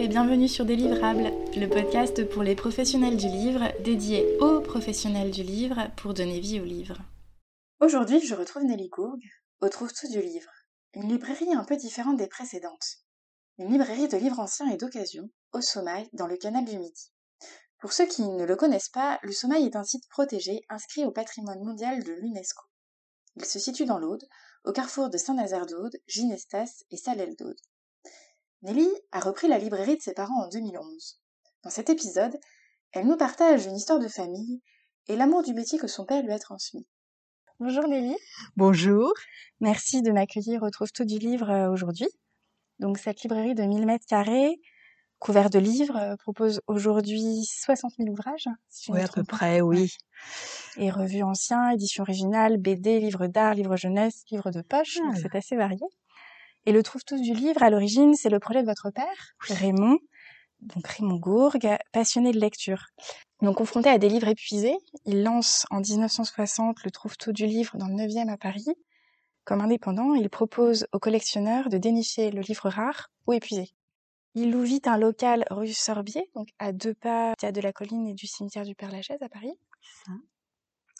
Et bienvenue sur Délivrables, le podcast pour les professionnels du livre, dédié aux professionnels du livre pour donner vie au livre. Aujourd'hui, je retrouve Nelly Courg au Trouve-Tout du Livre, une librairie un peu différente des précédentes. Une librairie de livres anciens et d'occasion, au Sommeil, dans le canal du Midi. Pour ceux qui ne le connaissent pas, le Sommeil est un site protégé inscrit au patrimoine mondial de l'UNESCO. Il se situe dans l'Aude, au carrefour de Saint-Nazaire d'Aude, Ginestas et Salel d'Aude. Nelly a repris la librairie de ses parents en 2011. Dans cet épisode, elle nous partage une histoire de famille et l'amour du métier que son père lui a transmis. Bonjour Nelly. Bonjour. Merci de m'accueillir au Tout du Livre euh, aujourd'hui. Donc cette librairie de 1000 mètres carrés, couverte de livres, euh, propose aujourd'hui 60 000 ouvrages. oui, à peu près, oui. Et revues anciens, éditions originales, BD, livres d'art, livres jeunesse, livres de poche. Ah. C'est assez varié. Et le trouve tous du livre, à l'origine, c'est le projet de votre père, Raymond, donc Raymond Gourgue, passionné de lecture. Donc confronté à des livres épuisés, il lance en 1960 le trouve tout du livre dans le 9e à Paris. Comme indépendant, il propose aux collectionneurs de dénicher le livre rare ou épuisé. Il loue vite un local rue Sorbier, donc à deux pas de la colline et du cimetière du Père-Lachaise à Paris.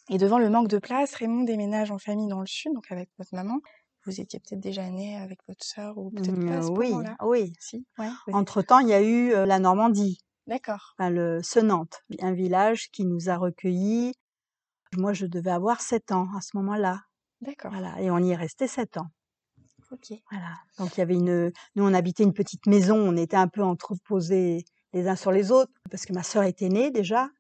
Et devant le manque de place, Raymond déménage en famille dans le sud, donc avec votre maman, vous étiez peut-être déjà né avec votre sœur ou peut-être pas à ce Oui, oui. Si, Entre-temps, il y a eu la Normandie. D'accord. Enfin, le Senante, un village qui nous a recueillis. Moi, je devais avoir 7 ans à ce moment-là. D'accord. Voilà, et on y est resté 7 ans. Ok. Voilà. Donc il y avait une, nous on habitait une petite maison, on était un peu entreposés les uns sur les autres parce que ma sœur était née déjà,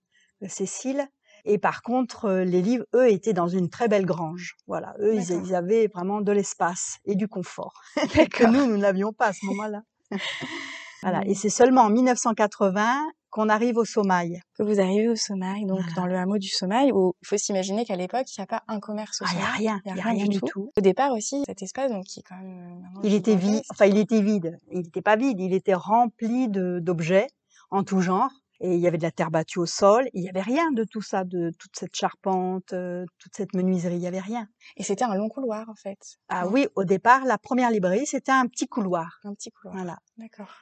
Cécile, et par contre, euh, les livres, eux, étaient dans une très belle grange. Voilà, eux, ils, avaient vraiment de l'espace et du confort que nous, nous n'avions pas à ce moment-là. voilà, et c'est seulement en 1980 qu'on arrive au Sommeil. Que vous arrivez au Sommeil, donc dans le hameau du Sommeil, où il faut s'imaginer qu'à l'époque, il n'y a pas un commerce au ah, Il n'y a rien, il n'y a, rien, du tout. Au départ aussi, cet espace, donc qui est quand même... Euh, il était vide, enfin il était vide, il n'était pas vide, il était rempli d'objets en tout genre et il y avait de la terre battue au sol, il y avait rien de tout ça, de toute cette charpente, euh, toute cette menuiserie, il y avait rien. Et c'était un long couloir en fait. Ah oui, au départ, la première librairie, c'était un petit couloir. Un petit couloir. Voilà. D'accord.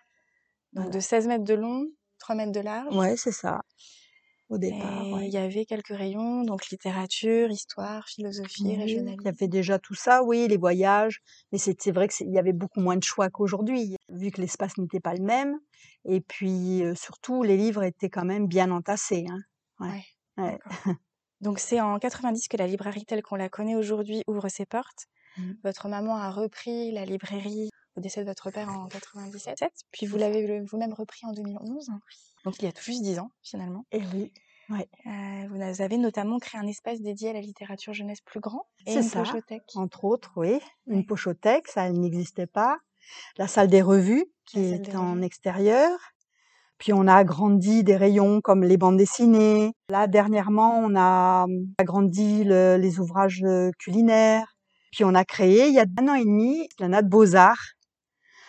Donc de 16 mètres de long, 3 mètres de large. Ouais, c'est ça. Au départ. Il y avait quelques rayons, donc littérature, histoire, philosophie, régionalisme. Il y avait déjà tout ça, oui, les voyages. Mais c'est vrai qu'il y avait beaucoup moins de choix qu'aujourd'hui, vu que l'espace n'était pas le même. Et puis surtout, les livres étaient quand même bien entassés. Hein. Ouais. Donc c'est en 90 que la librairie telle qu'on la connaît aujourd'hui ouvre ses portes. Mmh. Votre maman a repris la librairie au décès de votre père en 97, puis vous l'avez vous-même repris en 2011. Donc il y a tout juste 10 ans finalement. Et oui. Ouais. Euh, vous avez notamment créé un espace dédié à la littérature jeunesse plus grand et une ça, pochothèque. Entre autres, oui. Une pochothèque, ça n'existait pas la salle des revues qui est en extérieur. Puis on a agrandi des rayons comme les bandes dessinées. Là, dernièrement, on a hum, agrandi les ouvrages euh, culinaires. Puis on a créé, il y a un an et demi, la Beaux-Arts.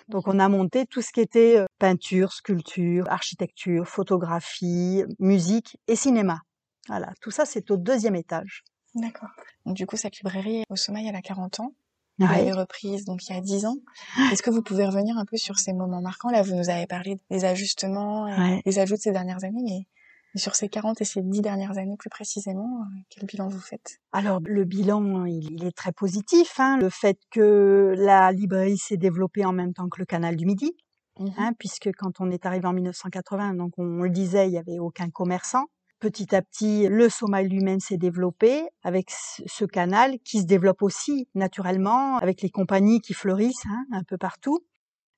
Donc on a monté tout ce qui était euh, peinture, sculpture, architecture, photographie, musique et cinéma. Voilà, tout ça c'est au deuxième étage. D'accord. Donc du coup, cette librairie au sommeil, elle a 40 ans. Vous l'avez reprise donc il y a dix ans. Est-ce que vous pouvez revenir un peu sur ces moments marquants? Là, vous nous avez parlé des ajustements, et des ajouts de ces dernières années, mais sur ces 40 et ces 10 dernières années plus précisément, euh, quel bilan vous faites? Alors le bilan, il, est très positif. Hein, le fait que la librairie s'est développée en même temps que le canal du Midi, mmh hein, puisque quand on est arrivé en 1980, donc on, on le disait, il n'y avait aucun commerçant petit à petit, le sommeil lui-même s'est développé avec ce canal qui se développe aussi naturellement avec les compagnies qui fleurissent hein, un peu partout.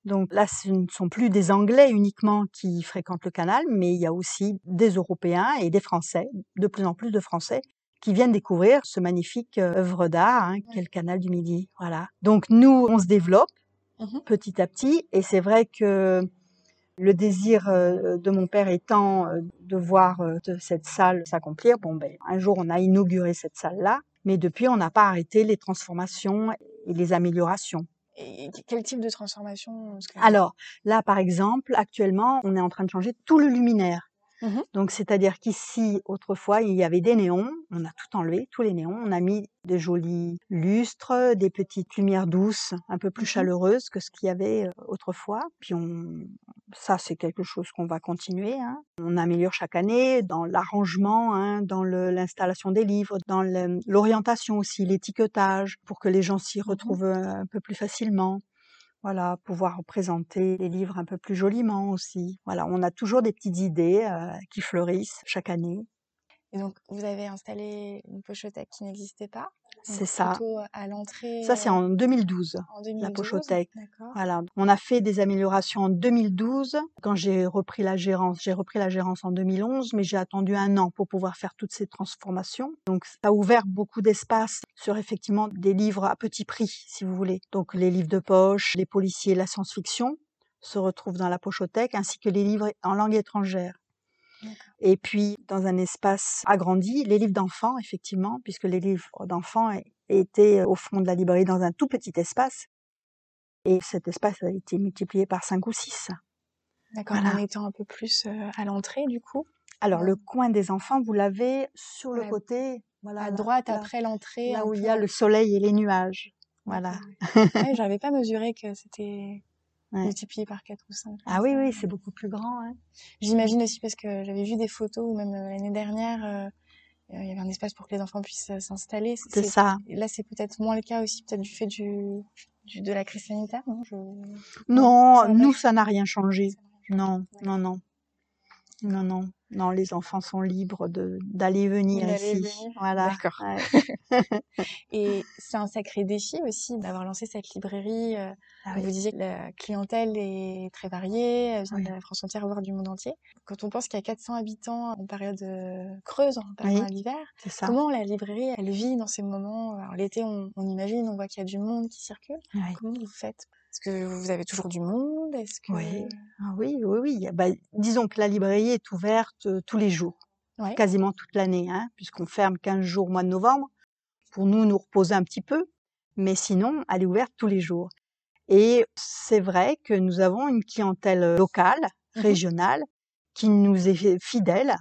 Donc là, ce ne sont plus des Anglais uniquement qui fréquentent le canal, mais il y a aussi des Européens et des Français, de plus en plus de Français, qui viennent découvrir ce magnifique euh, œuvre d'art hein, qu'est le canal du Midi. Voilà. Donc nous, on se développe mmh petit à petit, et c'est vrai que le désir euh, de mon père étant euh, de voir cette salle s'accomplir, bon ben un jour on a inauguré cette salle-là, mais depuis on n'a pas arrêté les transformations et les améliorations. Et quel type de transformation Alors là par exemple, actuellement, on est en train de changer tout le luminaire. Mmh Donc, c'est-à-dire qu'ici, autrefois, il y avait des néons. On a tout enlevé, tous les néons. On a mis des jolis lustres, des petites lumières douces, un peu plus mmh chaleureuses que ce qu'il y avait euh, autrefois. Puis on, ça, c'est quelque chose qu'on va continuer. Hein. On améliore chaque année dans l'arrangement, hein, dans l'installation des livres, dans l'orientation aussi, l'étiquetage, pour que les gens s'y mmh retrouvent un peu plus facilement. Voilà, pouvoir présenter les livres un peu plus joliment aussi. Voilà, on a toujours des petites idées euh, qui fleurissent chaque année. Et donc, vous avez installé une pochothèque qui n'existait pas? C'est ça. à l'entrée. Ça, c'est en 2012, en 2012 la pochothèque. Voilà. On a fait des améliorations en 2012. Quand j'ai repris la gérance, j'ai repris la gérance en 2011, mais j'ai attendu un an pour pouvoir faire toutes ces transformations. Donc, ça a ouvert beaucoup d'espace sur effectivement des livres à petit prix, si vous voulez. Donc, les livres de poche, les policiers, la science-fiction se retrouvent dans la pochothèque, ainsi que les livres en langue étrangère. Et puis, dans un espace agrandi, les livres d'enfants, effectivement, puisque les livres d'enfants étaient au fond de la librairie dans un tout petit espace. Et cet espace a été multiplié par cinq ou six. D'accord, en étant un peu plus à l'entrée, du coup Alors, le coin des enfants, vous l'avez sur le côté. Voilà, à droite, après l'entrée. Là où il y a le soleil et les nuages. Voilà. ouais, J'avais pas mesuré que c'était multiplié par 4 ou 5. Ah oui, oui, c'est beaucoup plus grand. Hein. J'imagine aussi parce que j'avais vu des photos, ou même euh, l'année dernière, euh, euh, il y avait un espace pour que les enfants puissent s'installer. C'est ça. Là, c'est peut-être moins le cas aussi, peut-être du fait du, de la crise sanitaire, non? Non, nous, ça n'a rien changé. Non, non, non. Non, non. Non, les enfants sont libres d'aller venir ici. Voilà. D'accord. et c'est un sacré défi aussi d'avoir lancé cette librairie. Euh, ah vous disiez que la clientèle est très variée, elle vient de la France entière, voire du monde entier. Quand on pense qu'il y a 400 habitants en période euh, creuse, en période d'hiver, comment la librairie, elle vit dans ces moments? L'été, on, on, imagine, on voit qu'il y a du monde qui circule. Comment vous faites? Est-ce que vous avez toujours du monde? Est-ce que... Oui, ah oui, oui, oui. Bah, disons que la librairie est ouverte tous les jours, quasiment toute l'année, hein, puisqu'on ferme 15 jours au mois de novembre, pour nous nous reposer un petit peu, mais sinon, elle est ouverte tous les jours. Et c'est vrai que nous avons une clientèle locale, mmh régionale, qui nous est fidèle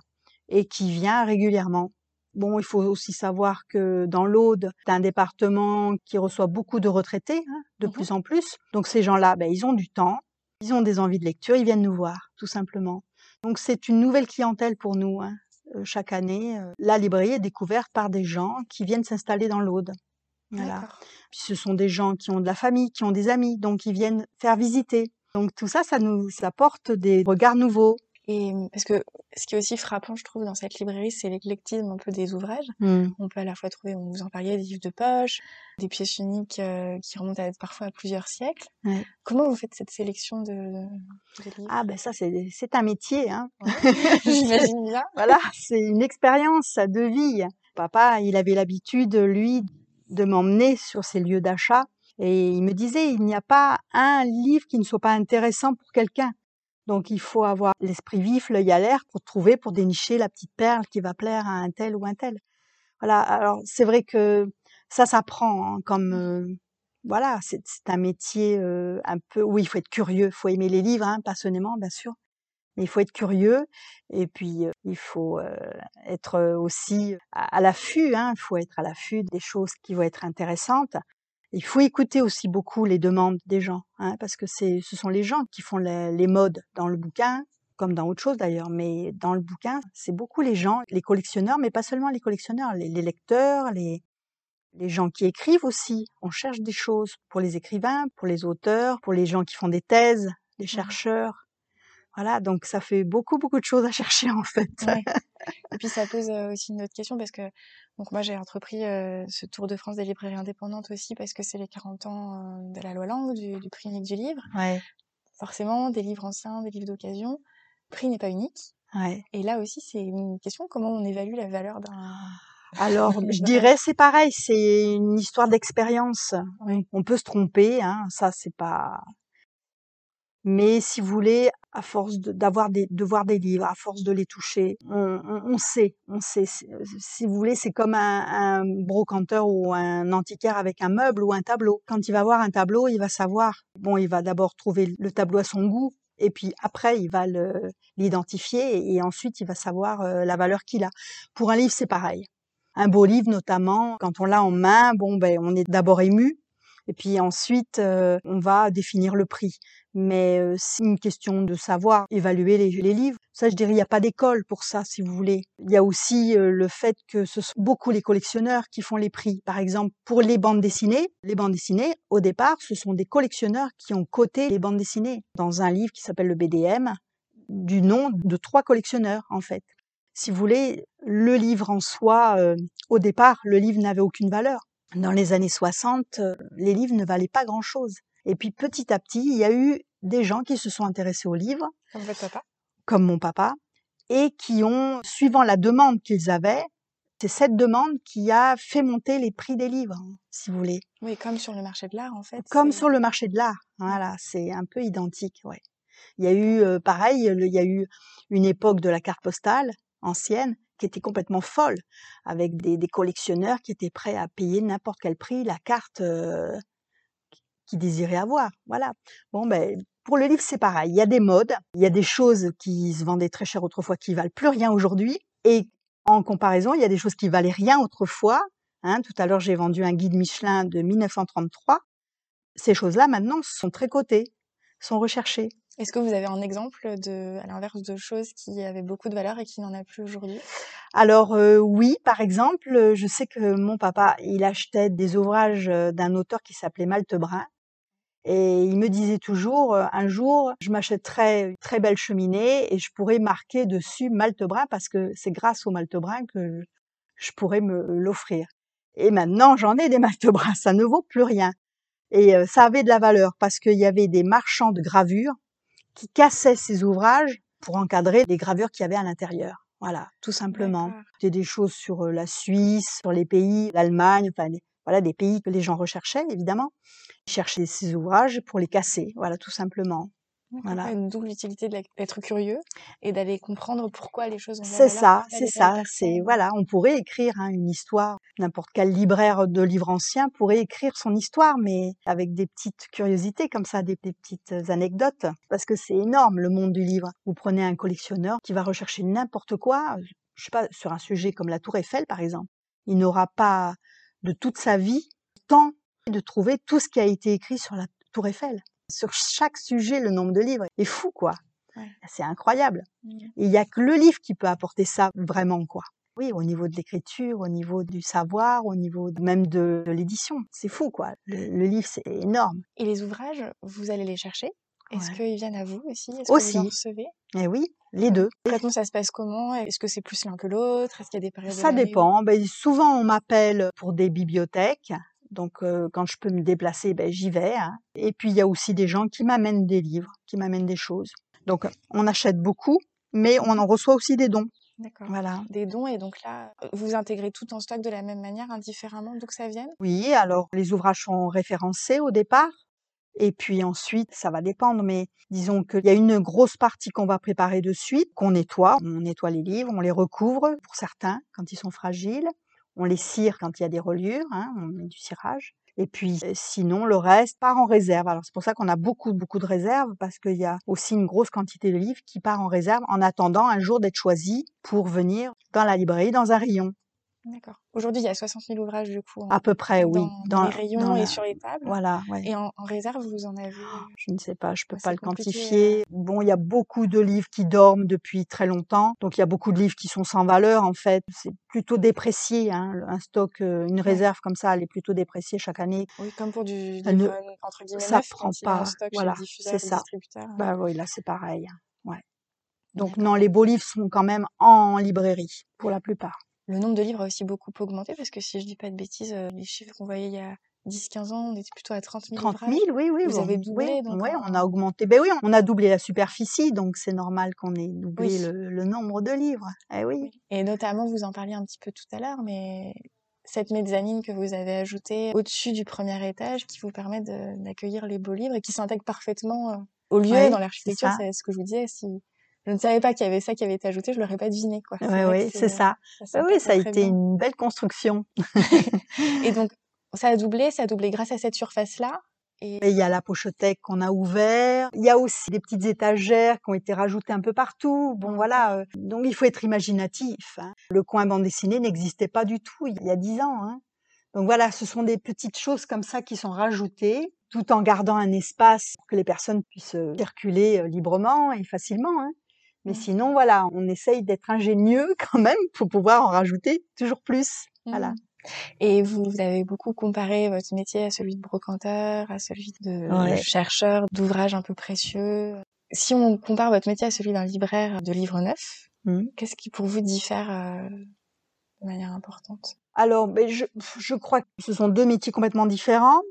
et qui vient régulièrement. Bon, il faut aussi savoir que dans l'Aude, c'est un département qui reçoit beaucoup de retraités, hein, de mmh plus en plus. Donc ces gens-là, ben, ils ont du temps, ils ont des envies de lecture, ils viennent nous voir, tout simplement. Donc c'est une nouvelle clientèle pour nous. Hein. Euh, chaque année, euh, la librairie est découverte par des gens qui viennent s'installer dans l'Aude. Voilà. Puis ce sont des gens qui ont de la famille, qui ont des amis, donc ils viennent faire visiter. Donc tout ça, ça nous apporte des regards nouveaux, et mmh, parce que ce qui est aussi frappant, je trouve, dans cette librairie, c'est l'éclectisme un peu des ouvrages. Mmh. On peut à la fois trouver, on vous en parlait, des livres de poche, des pièces uniques euh, qui remontent à, parfois à plusieurs siècles. Comment vous faites cette sélection de, livres? Ah ben ça, c'est un métier. Hein. J'imagine bien. voilà, c'est une expérience de vie. Papa, il avait l'habitude, lui, de m'emmener sur ces lieux d'achat. Et il me disait, il n'y a pas un livre qui ne soit pas intéressant pour quelqu'un. Donc il faut avoir l'esprit vif, l'œil alerte pour trouver, pour dénicher la petite perle qui va plaire à un tel ou un tel. Voilà. Alors c'est vrai que ça s'apprend hein, comme euh, voilà, c'est un métier euh, un peu où il faut être curieux, il faut aimer les livres hein, passionnément bien sûr, mais il faut être curieux et puis euh, il faut être aussi à, à l'affût, hein, il faut être à l'affût des choses qui vont être intéressantes. Il faut écouter aussi beaucoup les demandes des gens, hein, parce que c'est, ce sont les gens qui font les, modes dans le bouquin, comme dans autre chose d'ailleurs, mais dans le bouquin, c'est beaucoup les gens, les collectionneurs, mais pas seulement les collectionneurs, les, lecteurs, les, les gens qui écrivent aussi. On cherche des choses pour les écrivains, pour les auteurs, pour les gens qui font des thèses, les mmh chercheurs. Voilà, donc ça fait beaucoup, beaucoup de choses à chercher en fait. Et puis ça pose aussi une autre question parce que donc moi j'ai entrepris ce tour de France des librairies indépendantes aussi parce que c'est les 40 ans de la loi langue, du, du prix unique du livre. Ouais. Forcément, des livres anciens, des livres d'occasion. Le prix n'est pas unique. Ouais. Et là aussi, c'est une question comment on évalue la valeur d'un alors, je dirais c'est pareil, c'est une histoire d'expérience. On peut se tromper, hein, ça c'est pas mais si vous voulez, à force d'avoir des, de voir des livres, à force de les toucher, on, on, sait, on sait. Si vous voulez, c'est comme un, un, brocanteur ou un antiquaire avec un meuble ou un tableau. Quand il va voir un tableau, il va savoir. Bon, il va d'abord trouver le tableau à son goût, Et puis après, il va l'identifier et, ensuite il va savoir la valeur qu'il a. Pour un livre, c'est pareil. Un beau livre, notamment, quand on l'a en main, bon, ben, on est d'abord ému, et puis ensuite, on va définir le prix. Mais c'est une question de savoir évaluer les, livres. Ça, je dirais, il n'y a pas d'école pour ça, si vous voulez. Il y a aussi le fait que ce sont beaucoup les collectionneurs qui font les prix. Par exemple, pour les bandes dessinées, les bandes dessinées, au départ, ce sont des collectionneurs qui ont coté les bandes dessinées dans un livre qui s'appelle le BDM, du nom de trois collectionneurs, en fait. Si vous voulez, le livre en soi, au départ, le livre n'avait aucune valeur dans les années 60, euh, les livres ne valaient pas grand-chose. Et puis petit à petit, il y a eu des gens qui se sont intéressés aux livres. Comme votre papa Comme mon papa. Et qui ont, suivant la demande qu'ils avaient, c'est cette demande qui a fait monter les prix des livres, si vous voulez. Oui, comme sur le marché de l'art, en fait. Comme sur le marché de l'art. Voilà, c'est un peu identique, ouais. Il y a eu, euh, pareil, il y a eu une époque de la carte postale ancienne qui était complètement folle, avec des, collectionneurs qui étaient prêts à payer n'importe quel prix la carte euh, qu'ils désiraient avoir. Voilà. Bon, ben, pour le livre, c'est pareil. Il y a des modes, il y a des choses qui se vendaient très cher autrefois qui valent plus rien aujourd'hui. Et en comparaison, il y a des choses qui valaient rien autrefois. Hein. tout à l'heure, j'ai vendu un guide Michelin de 1933. Ces choses-là, maintenant, sont très cotées, sont recherchées. Est-ce que vous avez un exemple de, à l'inverse de choses qui avaient beaucoup de valeur et qui n'en a plus aujourd'hui? Alors euh, oui, par exemple, je sais que mon papa, il achetait des ouvrages euh, d'un auteur qui s'appelait Malte Brun. Et il me disait toujours, euh, un jour, je m'achèterai une très belle cheminée et je pourrai marquer dessus Malte Brun parce que c'est grâce au Malte Brun que je pourrais me l'offrir. Et maintenant, j'en ai des Malte Brun, ça ne vaut plus rien. Et ça avait de la valeur parce qu'il y avait des marchands de gravures qui cassait ses ouvrages pour encadrer les gravures qu'il y avait à l'intérieur. Voilà, tout simplement. C'était des choses sur la Suisse, sur les pays, l'Allemagne, enfin, voilà, des pays que les gens recherchaient, évidemment. Ils cherchaient ces ouvrages pour les casser, voilà, tout simplement. Voilà. Une double utilité d'être curieux et d'aller comprendre pourquoi les choses ont C'est ça, c'est ça. C'est voilà, on pourrait écrire hein, une histoire. N'importe quel libraire de livres anciens pourrait écrire son histoire, mais avec des petites curiosités comme ça, des, petites anecdotes, parce que c'est énorme le monde du livre. Vous prenez un collectionneur qui va rechercher n'importe quoi, je sais pas, sur un sujet comme la Tour Eiffel par exemple. Il n'aura pas de toute sa vie temps de trouver tout ce qui a été écrit sur la Tour Eiffel sur chaque sujet, le nombre de livres est fou, quoi. C'est incroyable. Mmh. Il n'y a que le livre qui peut apporter ça vraiment, quoi. Oui, au niveau de l'écriture, au niveau du savoir, au niveau même de, l'édition. C'est fou, quoi. Le, livre, c'est énorme. Et les ouvrages, vous allez les chercher? Est-ce qu'ils viennent à vous aussi? Est-ce aussi. que vous en recevez? Eh oui, les deux. Concrètement, ça se passe comment? Est-ce que c'est plus l'un que l'autre? Est-ce qu'il y a des périodes Ça dépend. Ben, souvent, on m'appelle pour des bibliothèques donc quand je peux me déplacer, ben, j'y vais. Hein. Et puis il y a aussi des gens qui m'amènent des livres, qui m'amènent des choses. Donc on achète beaucoup, mais on en reçoit aussi des dons. D'accord. Voilà. Des dons et donc là, vous intégrez tout en stock de la même manière, indifféremment d'où que ça vienne? Oui, alors les ouvrages sont référencés au départ. Et puis ensuite, ça va dépendre, mais disons qu'il y a une grosse partie qu'on va préparer de suite, qu'on nettoie. On nettoie les livres, on les recouvre pour certains quand ils sont fragiles on les cire quand il y a des reliures, hein, on met du cirage. Et puis sinon, le reste part en réserve. Alors c'est pour ça qu'on a beaucoup, beaucoup de réserves, parce qu'il y a aussi une grosse quantité de livres qui part en réserve en attendant un jour d'être choisi pour venir dans la librairie, dans un rayon. D'accord. Aujourd'hui, il y a 60 000 ouvrages du coup. À peu près, oui. Dans, les rayons et sur les tables. Voilà. Ouais. Et en, réserve, vous en avez oh, Je ne sais pas, je peux pas le quantifier. Bon, il y a beaucoup de livres qui dorment depuis très longtemps, donc il y a beaucoup de livres qui sont sans valeur en fait. C'est plutôt déprécié. Hein. Un stock, euh, une réserve comme ça, elle est plutôt dépréciée chaque année. Oui, comme pour du livre, entre guillemets ça neuf, prend pas. Stock voilà, c'est ça. Bah oui, là c'est pareil. Ouais. Donc non, les beaux livres sont quand même en librairie pour la plupart. Le nombre de livres a aussi beaucoup augmenté parce que si je dis pas de bêtises, euh, les chiffres qu'on voyait il y a 10-15 ans, on était plutôt à 30 000 30 000, oui, oui. Vous avez doublé, donc. Oui, on a augmenté. Ben oui, on a doublé la superficie, donc c'est normal qu'on ait doublé le, nombre de livres. Eh oui. Et notamment, vous en parliez un petit peu tout à l'heure, mais cette mezzanine que vous avez ajoutée au-dessus du premier étage qui vous permet d'accueillir les beaux livres et qui s'intègre parfaitement euh, au lieu dans l'architecture, c'est ce que je vous disais. Si je ne savais pas qu'il y avait ça qui avait été ajouté, je l'aurais pas deviné. Quoi. Oui, oui, c'est ça. oui, ça a été une belle construction. et donc, ça a doublé, ça a doublé grâce à cette surface-là. Et il y a la pochothèque qu'on a ouvert. Il y a aussi des petites étagères qui ont été rajoutées un peu partout. Bon, voilà. Donc, il faut être imaginatif. Hein. Le coin bande dessinée n'existait pas du tout il y a dix ans. Hein. Donc voilà, ce sont des petites choses comme ça qui sont rajoutées, tout en gardant un espace pour que les personnes puissent circuler librement et facilement. Hein. Mais mmh. sinon, voilà, on essaye d'être ingénieux quand même pour pouvoir en rajouter toujours plus. Voilà. Mmh. Et vous, avez beaucoup comparé votre métier à celui de brocanteur, à celui de chercheur d'ouvrages un peu précieux. Si on compare votre métier à celui d'un libraire de livres neufs, mmh. qu'est-ce qui pour vous diffère euh, de manière importante? Alors, ben, je, je crois que ce sont deux métiers complètement différents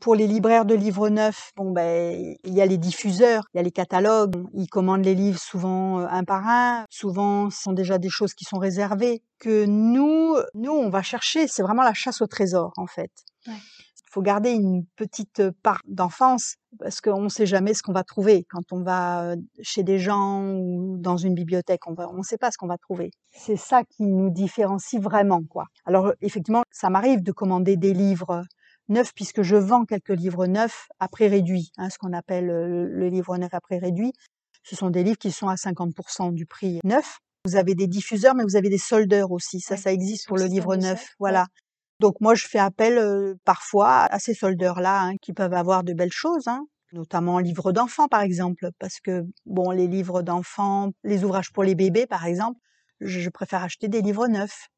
pour les libraires de livres neufs, bon ben il y a les diffuseurs, il y a les catalogues, ils commandent les livres souvent euh, un par un, souvent ce sont déjà des choses qui sont réservées que nous nous on va chercher, c'est vraiment la chasse au trésor en fait. Il faut garder une petite part d'enfance parce qu'on ne sait jamais ce qu'on va trouver quand on va euh, chez des gens ou dans une bibliothèque. On ne sait pas ce qu'on va trouver. C'est ça qui nous différencie vraiment, quoi. Alors effectivement, ça m'arrive de commander des livres neuf puisque je vends quelques livres neufs à prix réduit, hein, ce qu'on appelle le livre neuf à prix réduit. Ce sont des livres qui sont à 50% du prix neuf. Vous avez des diffuseurs, mais vous avez des soldeurs aussi. Ça, ça existe pour le livre neuf. Voilà. Donc moi, je fais appel parfois à ces soldeurs-là hein, qui peuvent avoir de belles choses, hein, notamment livres d'enfants par exemple, parce que bon, les livres d'enfants, les ouvrages pour les bébés par exemple, je préfère acheter des livres neufs.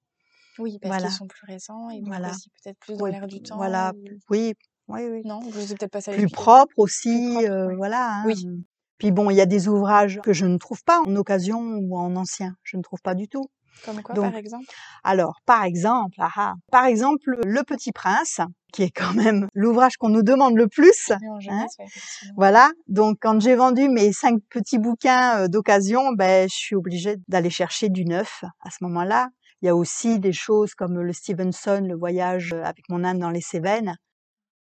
Oui, parce qu'ils sont plus récents et voilà. aussi peut-être plus dans l'air du temps. Voilà, oui, oui, oui. Non, vous n'osez peut-être pas ça. Plus propre aussi, euh, voilà. Oui. Hein. Puis bon, il y a des ouvrages que je ne trouve pas en occasion ou en ancien. Je ne trouve pas du tout. Comme quoi, par exemple? Alors, par exemple, ah, ah, par exemple, Le Petit Prince, qui est quand même l'ouvrage qu'on nous demande le plus. Hein. voilà. Donc, quand j'ai vendu mes cinq petits bouquins euh, d'occasion, ben, je suis obligée d'aller chercher du neuf à ce moment-là. Il y a aussi des choses comme le Stevenson, le voyage avec mon âne dans les Cévennes.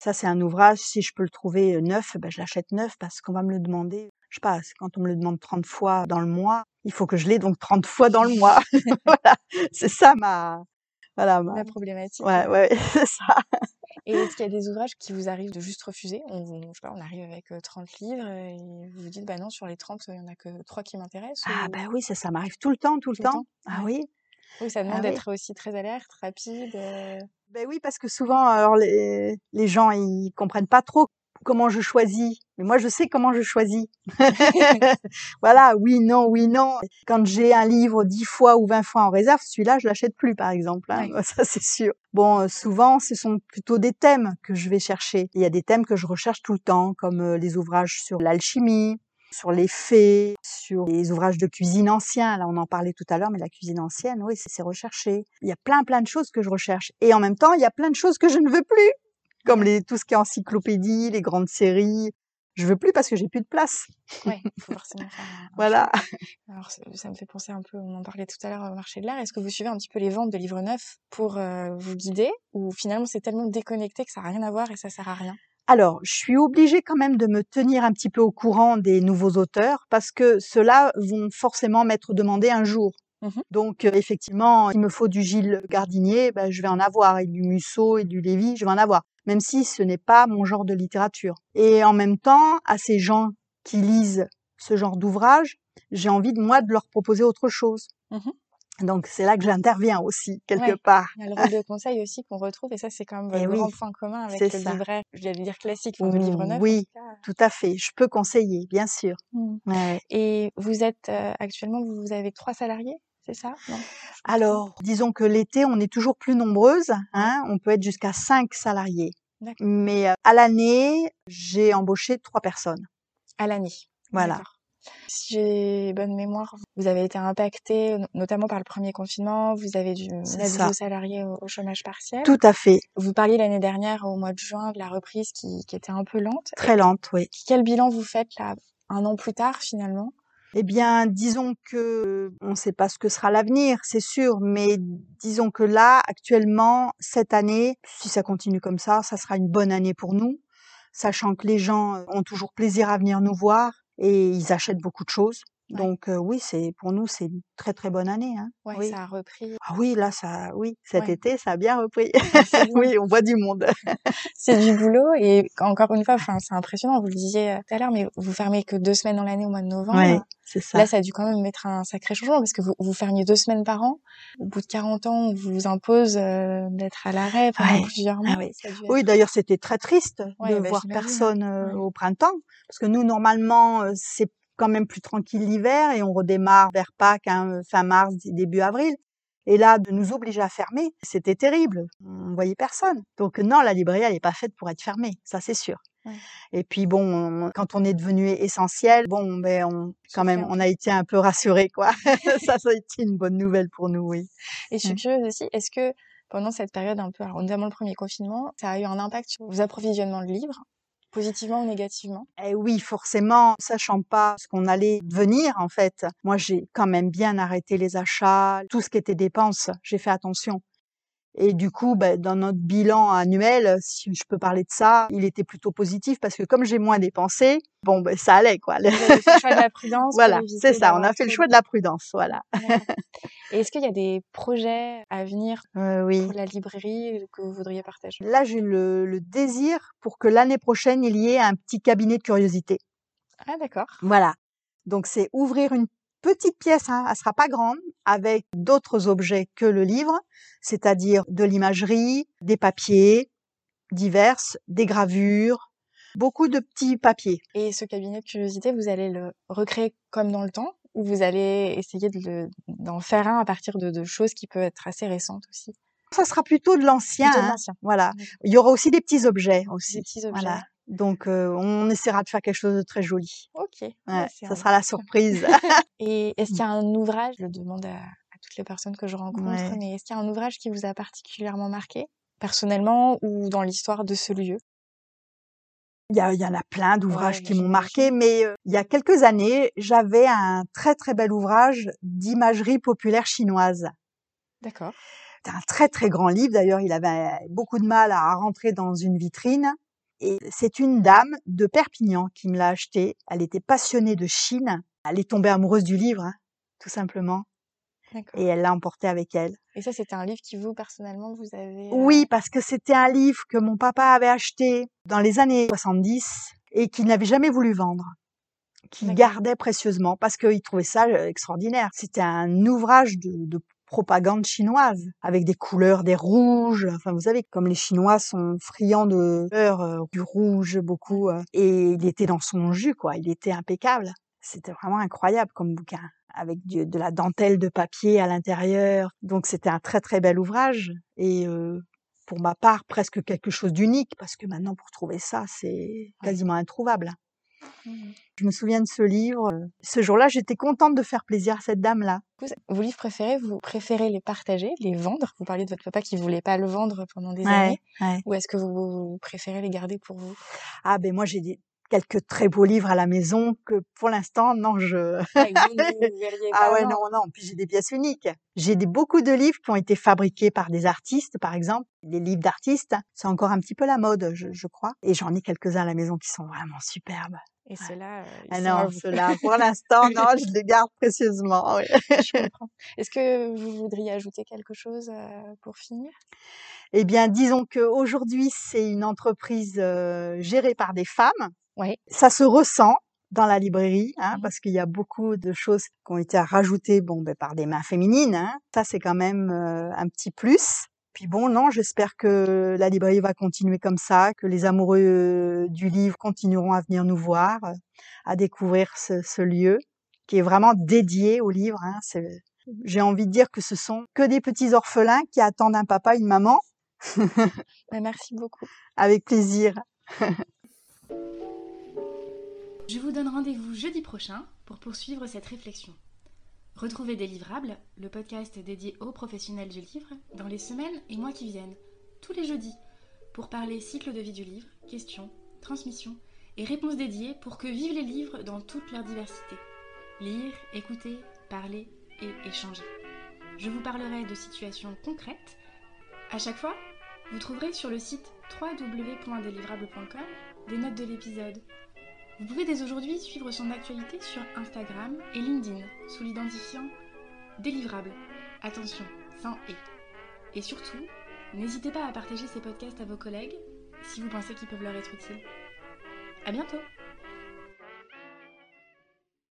Ça, c'est un ouvrage, si je peux le trouver neuf, ben, je l'achète neuf parce qu'on va me le demander. Je sais pas, quand on me le demande 30 fois dans le mois, il faut que je l'ai donc 30 fois dans le mois. voilà, c'est ça ma, voilà, ma... problématique. Ouais, ouais, c'est ça. Et est-ce qu'il y a des ouvrages qui vous arrivent de juste refuser? On, je sais pas, on arrive avec 30 livres et vous vous dites, bah non, sur les 30, il y en a que 3 qui m'intéressent Ah, bah oui, ça, ça m'arrive tout le temps, tout le temps. Ah oui. Oui, ça ah demande d'être aussi très alerte, rapide. Ben oui, parce que souvent, alors les, les gens, ils comprennent pas trop comment je choisis. Mais moi, je sais comment je choisis. voilà, oui, non, oui, non. Quand j'ai un livre dix fois ou vingt fois en réserve, celui-là, je l'achète plus, par exemple. Hein. Ça, c'est sûr. Bon, souvent, ce sont plutôt des thèmes que je vais chercher. Il y a des thèmes que je recherche tout le temps, comme les ouvrages sur l'alchimie, sur les fées, sur les ouvrages de cuisine anciens. Là, on en parlait tout à l'heure, mais la cuisine ancienne, oui, c'est recherché. Il y a plein, plein de choses que je recherche. Et en même temps, il y a plein de choses que je ne veux plus, comme les, tout ce qui est encyclopédie, les grandes séries. Je veux plus parce que j'ai plus de place. Oui, faut forcément faire. voilà. Alors, ça me fait penser un peu, on en parlait tout à l'heure au marché de l'art. Est-ce que vous suivez un petit peu les ventes de livres neufs pour euh, vous guider? Ou finalement c'est tellement déconnecté que ça n'a rien à voir et ça sert à rien? Alors, je suis obligée quand même de me tenir un petit peu au courant des nouveaux auteurs parce que ceux-là vont forcément m'être demandés un jour. Mmh Donc euh, effectivement, il me faut du Gilles Gardinier, ben, je vais en avoir, et du Musso et du Lévy, je vais en avoir, même si ce n'est pas mon genre de littérature. Et en même temps, à ces gens qui lisent ce genre d'ouvrage, j'ai envie de moi de leur proposer autre chose. Mmh donc c'est là que j'interviens aussi quelque part. Il y a le rôle de conseil aussi qu'on retrouve et ça c'est quand même un grand point commun avec le livret, je vais dire classique, le livre neuf. Oui, tout à fait. Je peux conseiller, bien sûr. Mmh. Et vous êtes euh, actuellement, vous avez trois salariés, c'est ça? Alors, disons que l'été on est toujours plus nombreuses. Hein, on peut être jusqu'à cinq salariés. Mais euh, à l'année, j'ai embauché trois personnes. À l'année. Voilà. Si j'ai bonne mémoire, vous avez été impacté notamment par le premier confinement, vous avez dû mettre vos salariés au, chômage partiel. Tout à fait. Vous parliez l'année dernière au mois de juin de la reprise qui, qui était un peu lente. Très lente, oui. Quel bilan vous faites là, un an plus tard finalement? Eh bien, disons que on ne sait pas ce que sera l'avenir, c'est sûr, mais disons que là, actuellement, cette année, si ça continue comme ça, ça sera une bonne année pour nous, sachant que les gens ont toujours plaisir à venir nous voir et ils achètent beaucoup de choses. Donc oui, c'est pour nous c'est une très très bonne année. Hein. oui. ça a repris. Ah oui, là ça, oui, cet été ça a bien repris. oui, on voit du monde. c'est du boulot et encore une fois, enfin c'est impressionnant. Vous le disiez tout à l'heure, mais vous fermez que deux semaines dans l'année au mois de novembre. c'est ça. Là, ça a dû quand même mettre un sacré changement parce que vous, vous fermiez deux semaines par an. Au bout de 40 ans, on vous impose d'être à l'arrêt pendant plusieurs ah mois. oui, d'ailleurs c'était très triste de bah, voir personne au printemps parce que nous normalement c'est quand même plus tranquille l'hiver et on redémarre vers Pâques, hein, fin mars, début avril. Et là, de nous obliger à fermer, c'était terrible. On voyait personne. Donc non, la librairie, elle n'est pas faite pour être fermée, ça c'est sûr. Et puis bon, quand on est devenu essentiel, bon, ben on, quand même, on a été un peu rassurés, quoi. ça, ça a été une bonne nouvelle pour nous, oui. Et je suis curieuse aussi, est-ce que pendant cette période un peu, notamment le premier confinement, ça a eu un impact sur vos approvisionnements de livres? Positivement ou négativement Eh oui, forcément, sachant pas ce qu'on allait devenir en fait. Moi, j'ai quand même bien arrêté les achats, tout ce qui était dépenses, j'ai fait attention. Et du coup, bah, dans notre bilan annuel, si je peux parler de ça, il était plutôt positif parce que comme j'ai moins dépensé, bon, ben ça allait quoi. Fait le choix de la prudence. voilà, c'est ça. On a fait le choix de la prudence, voilà. Et est-ce qu'il y a des projets à venir euh, oui. pour la librairie que vous voudriez partager? Là, j'ai le, le désir pour que l'année prochaine il y ait un petit cabinet de curiosité. Ah d'accord. Voilà. Donc c'est ouvrir une petite pièce, hein, elle sera pas grande, avec d'autres objets que le livre, c'est-à-dire de l'imagerie, des papiers diverses, des gravures, beaucoup de petits papiers. Et ce cabinet de curiosité, vous allez le recréer comme dans le temps ou vous allez essayer d'en faire un à partir de, choses qui peuvent être assez récentes aussi? Ça sera plutôt de l'ancien. Hein, voilà. Il y aura aussi des petits objets aussi. Des petits objets. Voilà. Donc, on essaiera de faire quelque chose de très joli. Ok. Ouais, ça sera la surprise. Et est-ce qu'il y a un ouvrage, je le demande à, toutes les personnes que je rencontre, mais est-ce qu'il y a un ouvrage qui vous a particulièrement marqué, personnellement ou dans l'histoire de ce lieu? Il y, y, en a plein d'ouvrages qui m'ont marqué, mais il y a quelques années, j'avais un très très bel ouvrage d'imagerie populaire chinoise. D'accord. C'était un très très grand livre. D'ailleurs, il avait beaucoup de mal à rentrer dans une vitrine. Et c'est une dame de Perpignan qui me l'a acheté. Elle était passionnée de Chine. Elle est tombée amoureuse du livre, hein, tout simplement. Et elle l'a emporté avec elle. Et ça, c'était un livre qui vous, personnellement, vous avez... Euh oui, parce que c'était un livre que mon papa avait acheté dans les années 70 et qu'il n'avait jamais voulu vendre qu'il gardait précieusement parce qu'il trouvait ça euh, extraordinaire. C'était un ouvrage de, de propagande chinoise, avec des couleurs, des rouges. Enfin, vous savez, comme les Chinois sont friands de couleurs, euh, du rouge beaucoup. Euh, et il était dans son jus, quoi. Il était impeccable. C'était vraiment incroyable comme bouquin, avec de la dentelle de papier à l'intérieur. Donc c'était un très très bel ouvrage. Et euh, pour ma part, presque quelque chose d'unique, parce que maintenant, pour trouver ça, c'est quasiment introuvable. Mmh je me souviens de ce livre. Ce jour-là, j'étais contente de faire plaisir à cette dame-là. Vos livres préférés, vous préférez les partager, les vendre? Vous parliez de votre papa qui voulait pas le vendre pendant des années. Ou est-ce que vous, préférez les garder pour vous? Ah ben moi j'ai des quelques très beaux livres à la maison que pour l'instant non je ah, ah ouais non non puis j'ai des pièces uniques j'ai des beaucoup de livres qui ont été fabriqués par des artistes par exemple des livres d'artistes c'est encore un petit peu la mode je, je crois et j'en ai quelques uns à la maison qui sont vraiment superbes et cela. ah non, cela, pour l'instant, non, je les garde précieusement. je comprends. Est-ce que vous voudriez ajouter quelque chose euh, pour finir? Eh bien, disons qu'aujourd'hui, c'est une entreprise euh, gérée par des femmes. Oui. Ça se ressent dans la librairie, hein, mmh parce qu'il y a beaucoup de choses qui ont été rajoutées bon, ben, par des mains féminines. Hein. Ça, c'est quand même euh, un petit plus. Puis bon, non, j'espère que la librairie va continuer comme ça, que les amoureux du livre continueront à venir nous voir, à découvrir ce, lieu qui est vraiment dédié au livre. Hein. J'ai envie de dire que ce sont que des petits orphelins qui attendent un papa, une maman. Merci beaucoup. Avec plaisir. Je vous donne rendez-vous jeudi prochain pour poursuivre cette réflexion. Retrouvez Délivrable, le podcast dédié aux professionnels du livre, dans les semaines et mois qui viennent, tous les jeudis, pour parler cycle de vie du livre, questions, transmission et réponses dédiées pour que vivent les livres dans toute leur diversité. Lire, écouter, parler et échanger. Je vous parlerai de situations concrètes. À chaque fois, vous trouverez sur le site www.délivrable.com des notes de l'épisode Vous pouvez dès aujourd'hui suivre son actualité sur Instagram et LinkedIn sous l'identifiant délivrable. Attention, sans et. Et surtout, n'hésitez pas à partager ces podcasts à vos collègues si vous pensez qu'ils peuvent leur être utiles. À bientôt